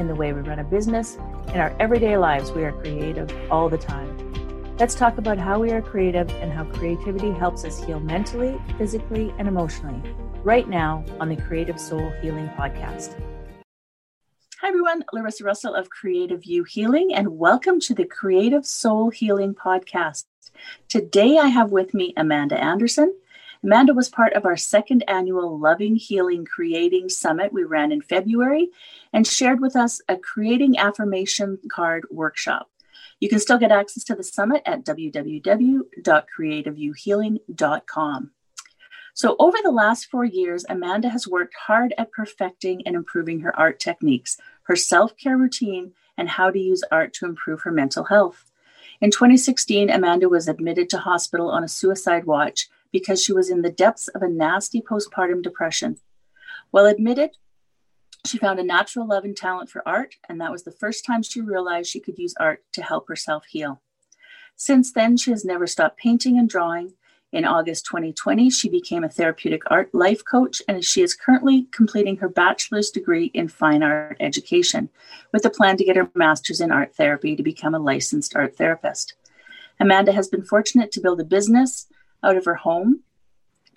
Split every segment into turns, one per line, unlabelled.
in the way we run a business, in our everyday lives, we are creative all the time. Let's talk about how we are creative and how creativity helps us heal mentally, physically, and emotionally right now on the Creative Soul Healing Podcast. Hi, everyone. Larissa Russell of Creative You Healing, and welcome to the Creative Soul Healing Podcast. Today, I have with me Amanda Anderson. Amanda was part of our second annual Loving, Healing, Creating Summit we ran in February and shared with us a Creating Affirmation Card workshop. You can still get access to the summit at www.creativeyouhealing.com. So, over the last four years, Amanda has worked hard at perfecting and improving her art techniques, her self care routine, and how to use art to improve her mental health. In 2016, Amanda was admitted to hospital on a suicide watch because she was in the depths of a nasty postpartum depression. While admitted, she found a natural love and talent for art, and that was the first time she realized she could use art to help herself heal. Since then, she has never stopped painting and drawing. In August 2020, she became a therapeutic art life coach, and she is currently completing her bachelor's degree in fine art education with a plan to get her master's in art therapy to become a licensed art therapist. Amanda has been fortunate to build a business out of her home,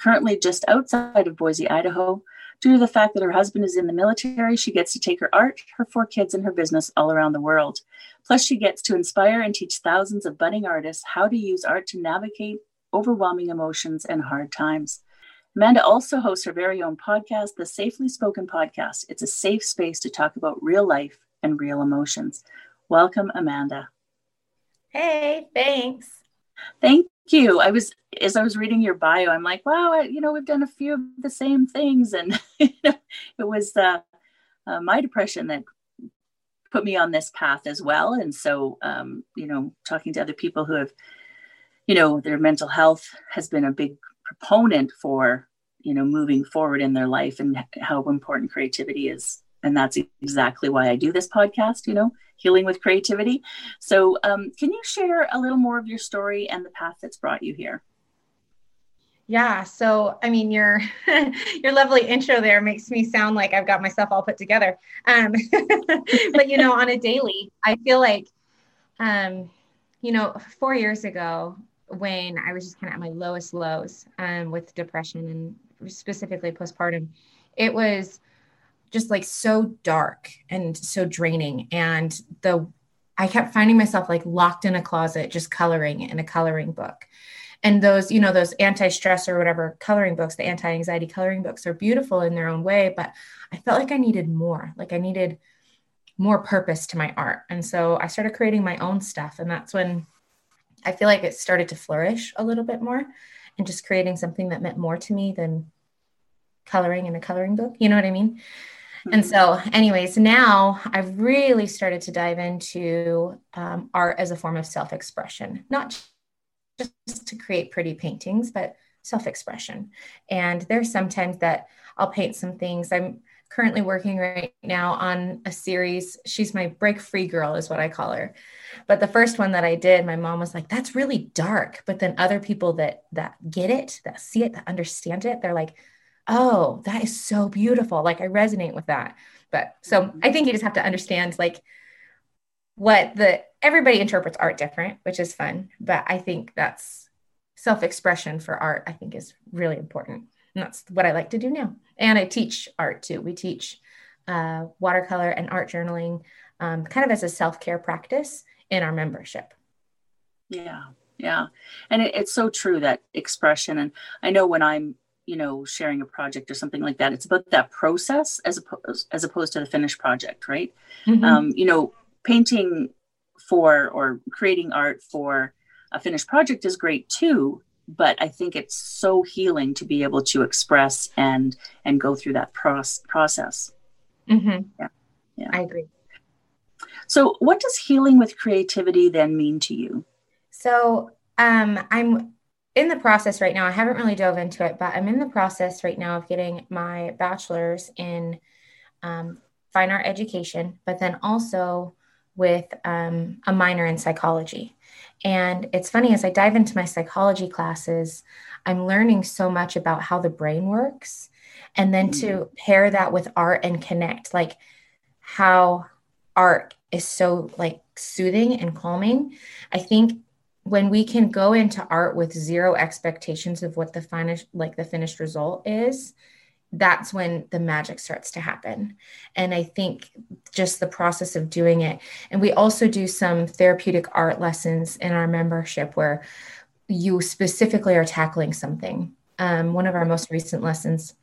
currently just outside of Boise, Idaho. Due to the fact that her husband is in the military, she gets to take her art, her four kids, and her business all around the world. Plus, she gets to inspire and teach thousands of budding artists how to use art to navigate overwhelming emotions and hard times. Amanda also hosts her very own podcast, the Safely Spoken Podcast. It's a safe space to talk about real life and real emotions. Welcome, Amanda.
Hey, thanks.
Thank you. I was as I was reading your bio, I'm like, wow, I, you know, we've done a few of the same things, and it was uh, uh, my depression that put me on this path as well. And so, um, you know, talking to other people who have, you know, their mental health has been a big proponent for, you know, moving forward in their life and how important creativity is. And that's exactly why I do this podcast. You know, healing with creativity. So, um, can you share a little more of your story and the path that's brought you here?
Yeah, so I mean, your your lovely intro there makes me sound like I've got myself all put together. Um, but you know, on a daily, I feel like, um, you know, four years ago when I was just kind of at my lowest lows um, with depression and specifically postpartum, it was just like so dark and so draining. And the I kept finding myself like locked in a closet, just coloring in a coloring book. And those, you know, those anti-stress or whatever coloring books, the anti-anxiety coloring books are beautiful in their own way, but I felt like I needed more. Like I needed more purpose to my art. And so I started creating my own stuff. And that's when I feel like it started to flourish a little bit more and just creating something that meant more to me than coloring in a coloring book. You know what I mean? And so, anyways, now I've really started to dive into um, art as a form of self expression, not just to create pretty paintings, but self expression. And there's sometimes that I'll paint some things. I'm currently working right now on a series. She's my break free girl, is what I call her. But the first one that I did, my mom was like, "That's really dark." But then other people that that get it, that see it, that understand it, they're like, oh, that is so beautiful. Like I resonate with that. But so I think you just have to understand like what the everybody interprets art different, which is fun. But I think that's self-expression for art, I think is really important. And that's what I like to do now. And I teach art too. We teach uh, watercolor and art journaling um, kind of as a self-care practice in our membership.
Yeah, yeah. And it, it's so true that expression. And I know when I'm you know sharing a project or something like that it's about that process as opposed as opposed to the finished project right mm-hmm. um, you know painting for or creating art for a finished project is great too but i think it's so healing to be able to express and and go through that process process
mm-hmm. yeah yeah i agree
So, what does healing with creativity then mean to you?
So, um, I'm in the process right now. I haven't really dove into it, but I'm in the process right now of getting my bachelor's in um, fine art education, but then also with um, a minor in psychology. And it's funny as I dive into my psychology classes, I'm learning so much about how the brain works. And then to mm. pair that with art and connect, like how art is so like soothing and calming. I think when we can go into art with zero expectations of what the finished like the finished result is, that's when the magic starts to happen. And I think just the process of doing it. And we also do some therapeutic art lessons in our membership where you specifically are tackling something. Um, one of our most recent lessons,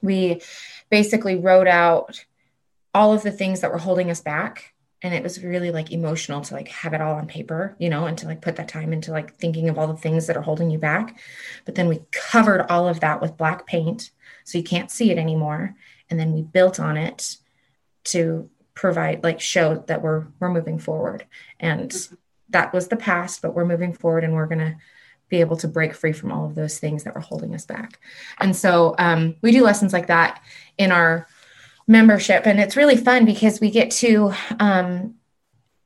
we basically wrote out all of the things that were holding us back and it was really like emotional to like have it all on paper you know and to like put that time into like thinking of all the things that are holding you back. But then we covered all of that with black paint so you can't see it anymore. And then we built on it to provide like show that we're we're moving forward. And mm-hmm. that was the past but we're moving forward and we're going to be able to break free from all of those things that were holding us back. And so um, we do lessons like that in our membership. And it's really fun because we get to um,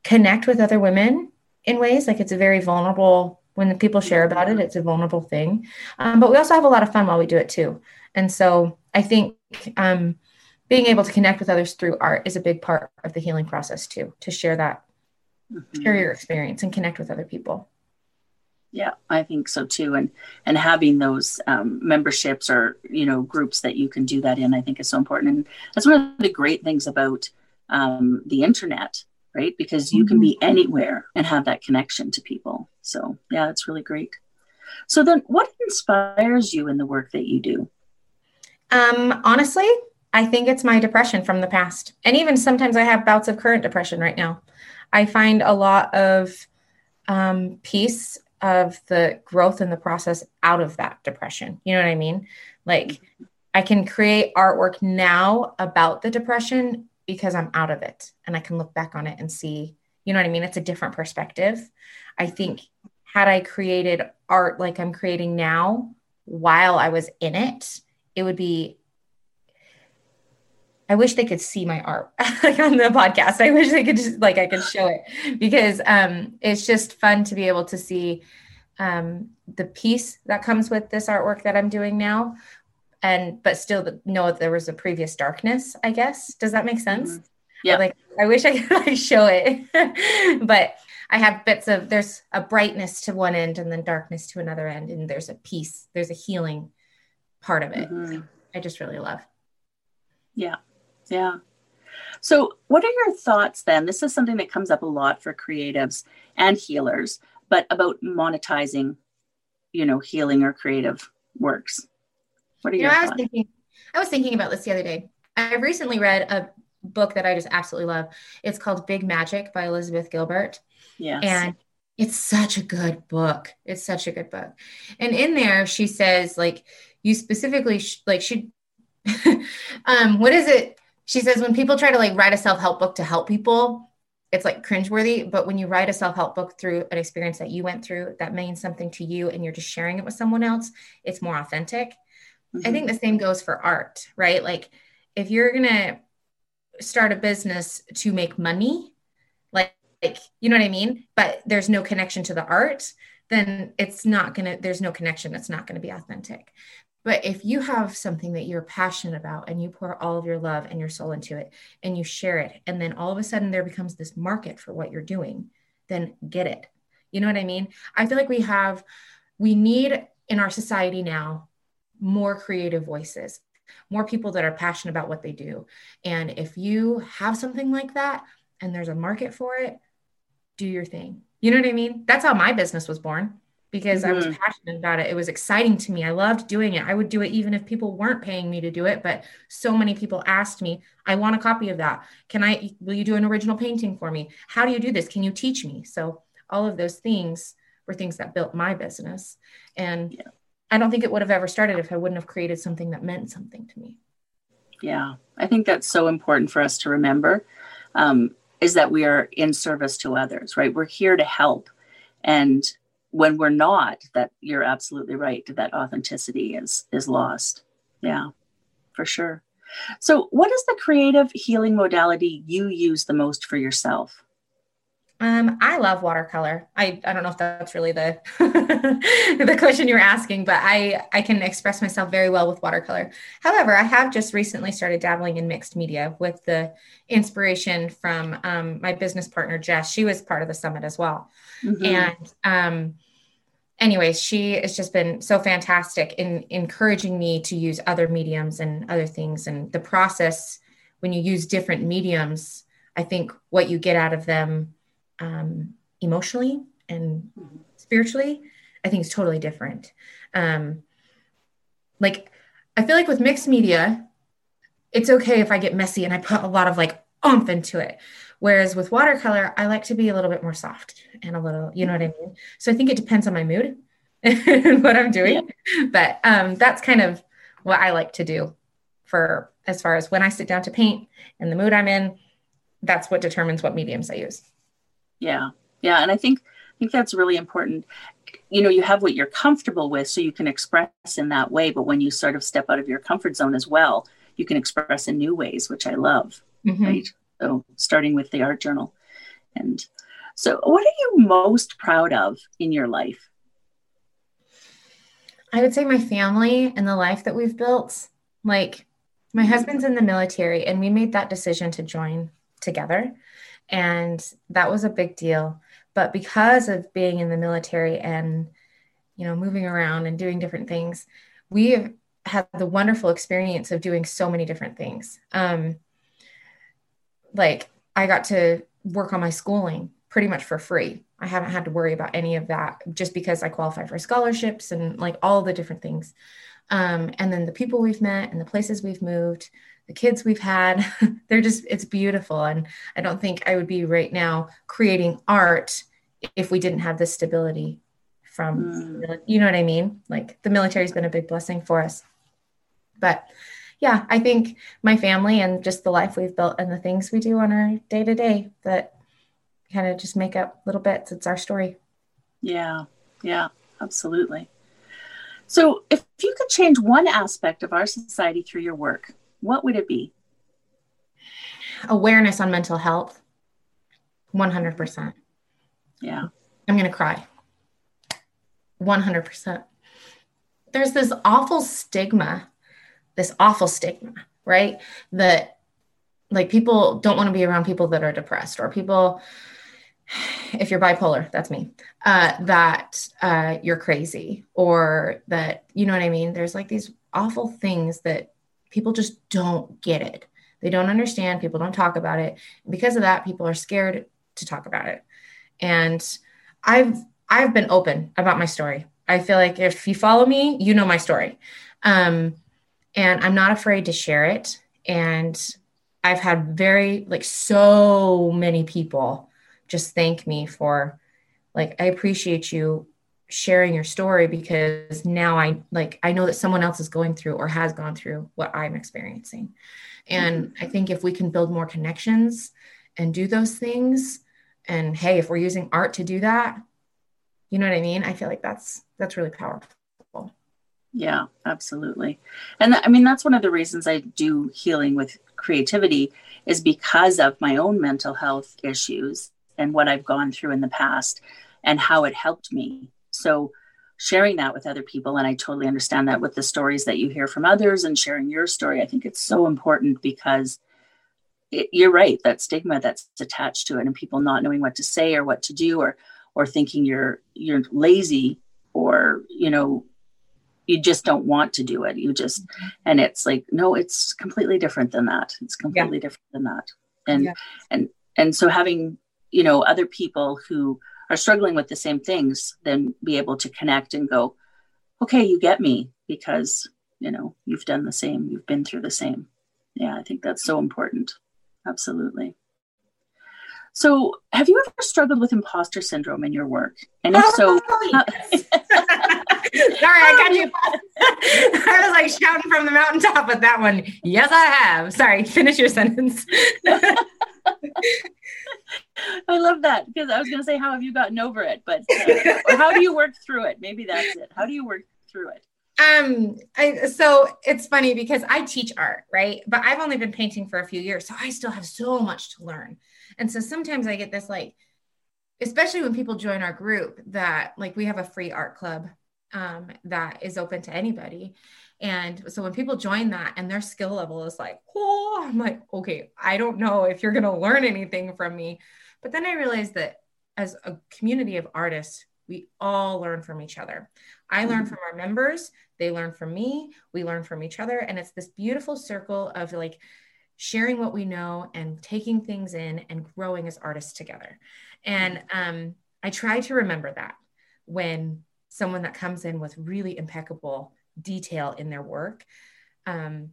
connect with other women in ways. Like it's a very vulnerable. When the people share about it it's a vulnerable thing. Um, but we also have a lot of fun while we do it too. And so i think um, being able to connect with others through art is a big part of the healing process too to share that mm-hmm. share your experience and connect with other people
yeah i think so too. And and having those um, memberships or you know groups that you can do that in i think is so important. And that's one of the great things about um, the internet right? Because you can be mm-hmm. anywhere and have that connection to people. So yeah that's really great. So then what inspires you in the work that you do?
Um honestly i think it's my depression from the past. And even sometimes i have bouts of current depression right now. I find a lot of um, peace of the growth in the process out of that depression. You know what I mean? Like I can create artwork now about the depression because I'm out of it and I can look back on it and see, you know what I mean? It's a different perspective. I think had I created art like I'm creating now while I was in it, it would be I wish they could see my art like on the podcast. I wish they could just like I could show it because um, it's just fun to be able to see um, the piece that comes with this artwork that I'm doing now, and but still the, know that there was a previous darkness. I guess does that make sense? Mm-hmm. Yeah. Like I wish I could like show it, but I have bits of there's a brightness to one end and then darkness to another end, and there's a peace. There's a healing part of it. Mm-hmm. I just really love.
Yeah. Yeah. So, what are your thoughts then? This is something that comes up a lot for creatives and healers, but about monetizing, you know, healing or creative works. What are your
I was thinking I was thinking about this the other day. I've recently read a book that I just absolutely love. It's called Big Magic by Elizabeth Gilbert. Yes. And it's such a good book. It's such a good book. And in there she says like you specifically sh- like she um what is it she says when people try to like write a self-help book to help people it's like cringeworthy. But when you write a self-help book through an experience that you went through that means something to you and you're just sharing it with someone else it's more authentic. Mm-hmm. i think the same goes for art right? Like if you're gonna start a business to make money like, like you know what i mean? But there's no connection to the art then it's not gonna there's no connection. It's not gonna be authentic but if you have something that you're passionate about and you pour all of your love and your soul into it and you share it, and then all of a sudden there becomes this market for what you're doing, then get it. You know what I mean? I feel like we have, we need in our society now more creative voices, more people that are passionate about what they do. And if you have something like that and there's a market for it, do your thing. You know what I mean? That's how my business was born because mm-hmm. I was mm-hmm. passionate about it. It was exciting to me. I loved doing it. I would do it even if people weren't paying me to do it. But so many people asked me, I want a copy of that. Can I, will you do an original painting for me? How do you do this? Can you teach me? So all of those things were things that built my business. And yeah. I don't think it would have ever started if I wouldn't have created something that meant something to me.
Yeah, I think that's so important for us to remember. Um, is that we are in service to others, right? We're here to help. And when we're not, that you're absolutely right, that authenticity is is lost. Yeah, for sure. So what is the creative healing modality you use the most for yourself?
Um, I love watercolor. I, I don't know if that's really the the question you're asking, but I I can express myself very well with watercolor. However, I have just recently started dabbling in mixed media with the inspiration from um, my business partner Jess. She was part of the summit as well, mm-hmm. and um, anyways, she has just been so fantastic in encouraging me to use other mediums and other things. And the process when you use different mediums, I think what you get out of them um, emotionally and spiritually, I think is totally different. Um, like, I feel like with mixed media, it's okay if I get messy and I put a lot of like oomph into it. Whereas with watercolor, I like to be a little bit more soft and a little, you know what I mean? So I think it depends on my mood and what I'm doing. Yeah. But um, that's kind of what I like to do for as far as when I sit down to paint and the mood I'm in, that's what determines what mediums I use.
Yeah. Yeah. And I think I think that's really important. You know, you have what you're comfortable with so you can express in that way. But when you sort of step out of your comfort zone as well, you can express in new ways, which I love. Mm-hmm. Right. So starting with the art journal. And so what are you most proud of in your life?
I would say my family and the life that we've built. Like my husband's in the military and we made that decision to join together. And that was a big deal. But because of being in the military and, you know, moving around and doing different things, we have had the wonderful experience of doing so many different things. Um, like I got to work on my schooling pretty much for free. I haven't had to worry about any of that just because I qualify for scholarships and like all the different things. Um, and then the people we've met and the places we've moved, the kids we've had they're just it's beautiful. And i don't think i would be right now creating art if we didn't have this stability from mm. you know what i mean? Like the military's been a big blessing for us. But yeah i think my family and just the life we've built and the things we do on our day to day that kind of just make up little bits. It's our story.
Yeah yeah absolutely. So if you could change one aspect of our society through your work what would it be?
Awareness on mental health. 100%.
Yeah.
I'm going to cry. 100%. There's this awful stigma, this awful stigma, right? That like people don't want to be around people that are depressed or people if you're bipolar, that's me, uh, that uh, you're crazy or that, you know what I mean? There's like these awful things that people just don't get it. They don't understand. People don't talk about it. And because of that, people are scared to talk about it. And I've I've been open about my story. I feel like if you follow me, you know my story. Um, and I'm not afraid to share it. And I've had very like so many people just thank me for like I appreciate you sharing your story because now I like I know that someone else is going through or has gone through what I'm experiencing. And mm-hmm. I think if we can build more connections and do those things and hey, if we're using art to do that, you know what I mean? I feel like that's that's really powerful.
Yeah, absolutely. And th- I mean that's one of the reasons I do healing with creativity is because of my own mental health issues and what I've gone through in the past and how it helped me so sharing that with other people, and I totally understand that with the stories that you hear from others and sharing your story, I think it's so important because it, you're right that stigma that's attached to it and people not knowing what to say or what to do or or thinking you're you're lazy or you know you just don't want to do it you just mm-hmm. and it's like no it's completely different than that it's completely yeah. different than that and yeah. and and so having you know other people who are struggling with the same things, then be able to connect and go, okay, you get me because, you know, you've done the same, you've been through the same. Yeah, I think that's so important. Absolutely. So, have you ever struggled with imposter syndrome in your work? And if so,
oh. sorry, I got you. I was like shouting from the mountaintop with that one. Yes, I have. Sorry, finish your sentence.
I love that because I was going to say, how have you gotten over it? But uh, how do you work through it? Maybe that's it. How do you work through it?
Um, I, so it's funny because I teach art, right? But I've only been painting for a few years, so I still have so much to learn. And so sometimes I get this like, especially when people join our group, that like we have a free art club um, that is open to anybody. And so when people join that and their skill level is like, oh, I'm like, okay, I don't know if you're going to learn anything from me. But then I realized that as a community of artists, we all learn from each other. I learn mm-hmm. from our members, they learn from me, we learn from each other. And it's this beautiful circle of like sharing what we know and taking things in and growing as artists together. And um, I try to remember that when someone that comes in with really impeccable detail in their work. Um,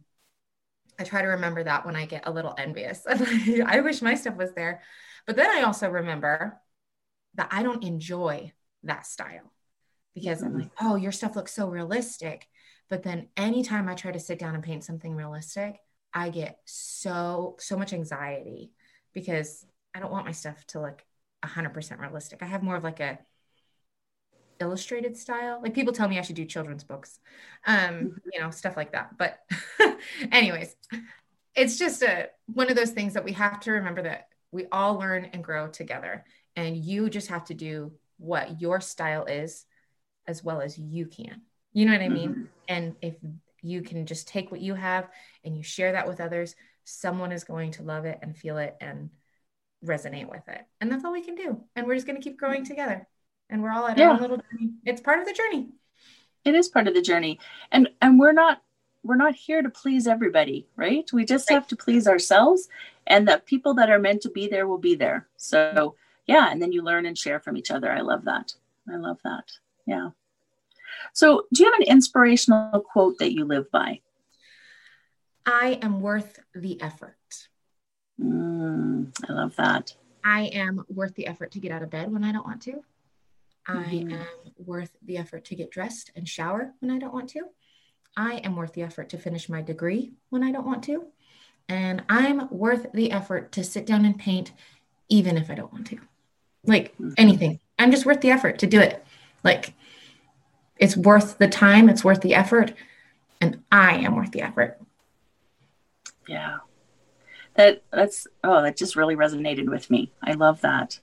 I try to remember that when I get a little envious. I wish my stuff was there. But then I also remember that I don't enjoy that style because mm-hmm. I'm like, oh, your stuff looks so realistic. But then anytime I try to sit down and paint something realistic, I get so, so much anxiety because I don't want my stuff to look 100% realistic. I have more of like a illustrated style. Like people tell me I should do children's books, um, mm-hmm. you know, stuff like that. But, anyways, it's just a one of those things that we have to remember that we all learn and grow together, and you just have to do what your style is as well as you can. You know what I mean? Mm-hmm. And if you can just take what you have and you share that with others, someone is going to love it and feel it and resonate with it. And that's all we can do. And we're just going to keep growing together and we're all at yeah. our little journey. It's part of the journey.
It is part of the journey. And and we're not we're not here to please everybody, right? We just right. have to please ourselves and the people that are meant to be there will be there. So, yeah, and then you learn and share from each other. I love that. I love that. Yeah. So, do you have an inspirational quote that you live by?
I am worth the effort.
Mm, I love that.
I am worth the effort to get out of bed when I don't want to. Mm-hmm. I am worth the effort to get dressed and shower when I don't want to. I am worth the effort to finish my degree when I don't want to. And I'm worth the effort to sit down and paint even if I don't want to. Like mm-hmm. anything. I'm just worth the effort to do it. Like it's worth the time, it's worth the effort, and I am worth the effort.
Yeah. That that's oh, that just really resonated with me. I love that.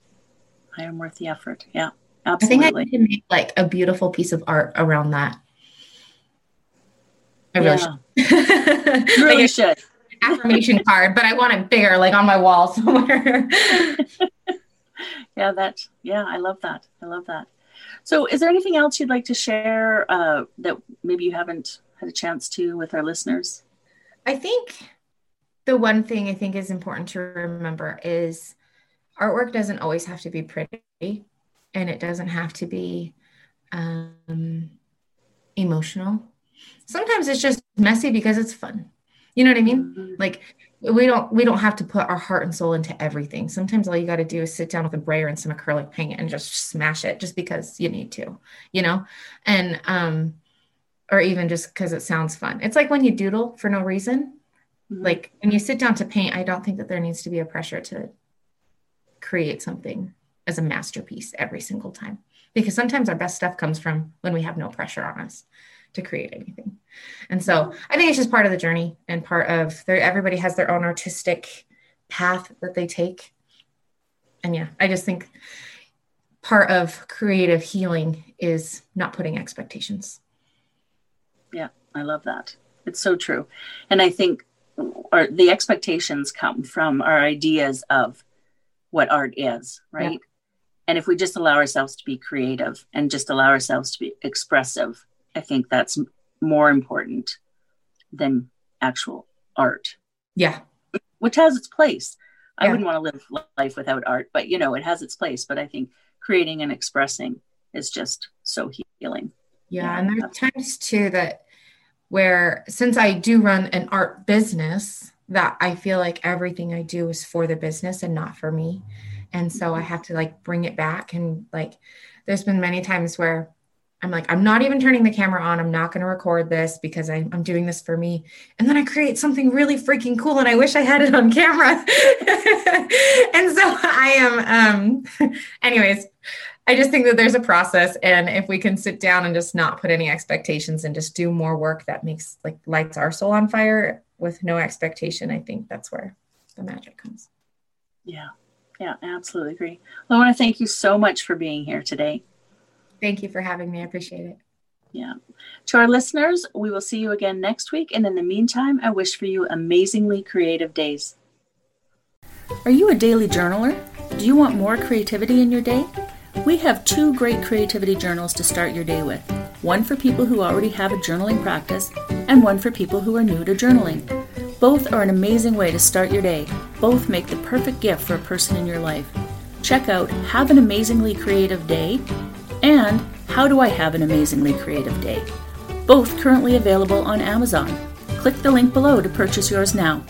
I am worth the effort. Yeah. Absolutely.
I think I can make like a beautiful piece of art around that. I really yeah. should.
you really should.
Affirmation card, but I want it bigger, like on my wall somewhere.
yeah, that. Yeah, I love that. I love that. So, is there anything else you'd like to share uh, that maybe you haven't had a chance to with our listeners?
I think the one thing I think is important to remember is artwork doesn't always have to be pretty and it doesn't have to be um, emotional. Sometimes it's just messy because it's fun. You know what I mean? Mm-hmm. Like we don't we don't have to put our heart and soul into everything. Sometimes all you got to do is sit down with a brayer and some acrylic paint and just smash it just because you need to, you know? And um or even just because it sounds fun. It's like when you doodle for no reason. Mm-hmm. Like when you sit down to paint, I don't think that there needs to be a pressure to create something as a masterpiece every single time. Because sometimes our best stuff comes from when we have no pressure on us to create anything. And so i think it's just part of the journey and part of their everybody has their own artistic path that they take. And yeah i just think part of creative healing is not putting expectations.
Yeah i love that. It's so true. And i think or the expectations come from our ideas of what art is right? Yeah. And if we just allow ourselves to be creative and just allow ourselves to be expressive, I think that's more important than actual art.
Yeah.
Which has its place. Yeah. I wouldn't want to live life without art, but you know, it has its place. But I think creating and expressing is just so healing.
Yeah. yeah. And there's times too that where since I do run an art business, that I feel like everything I do is for the business and not for me and so i have to like bring it back and like there's been many times where I'm like, I'm not even turning the camera on. I'm not going to record this because I, am doing this for me. And then I create something really freaking cool and I wish I had it on camera. and so I am, um, anyways, I just think that there's a process. And if we can sit down and just not put any expectations and just do more work that makes like lights our soul on fire with no expectation, I think that's where the magic comes.
Yeah. Yeah, absolutely agree. Well, I want to thank you so much for being here today.
Thank you for having me. I appreciate it.
Yeah. To our listeners, we will see you again next week. And in the meantime, I wish for you amazingly creative days. Are you a daily journaler? Do you want more creativity in your day? We have two great creativity journals to start your day with one for people who already have a journaling practice, and one for people who are new to journaling. Both are an amazing way to start your day. Both make the perfect gift for a person in your life. Check out Have an Amazingly Creative Day and How Do I Have an Amazingly Creative Day? Both currently available on Amazon. Click the link below to purchase yours now.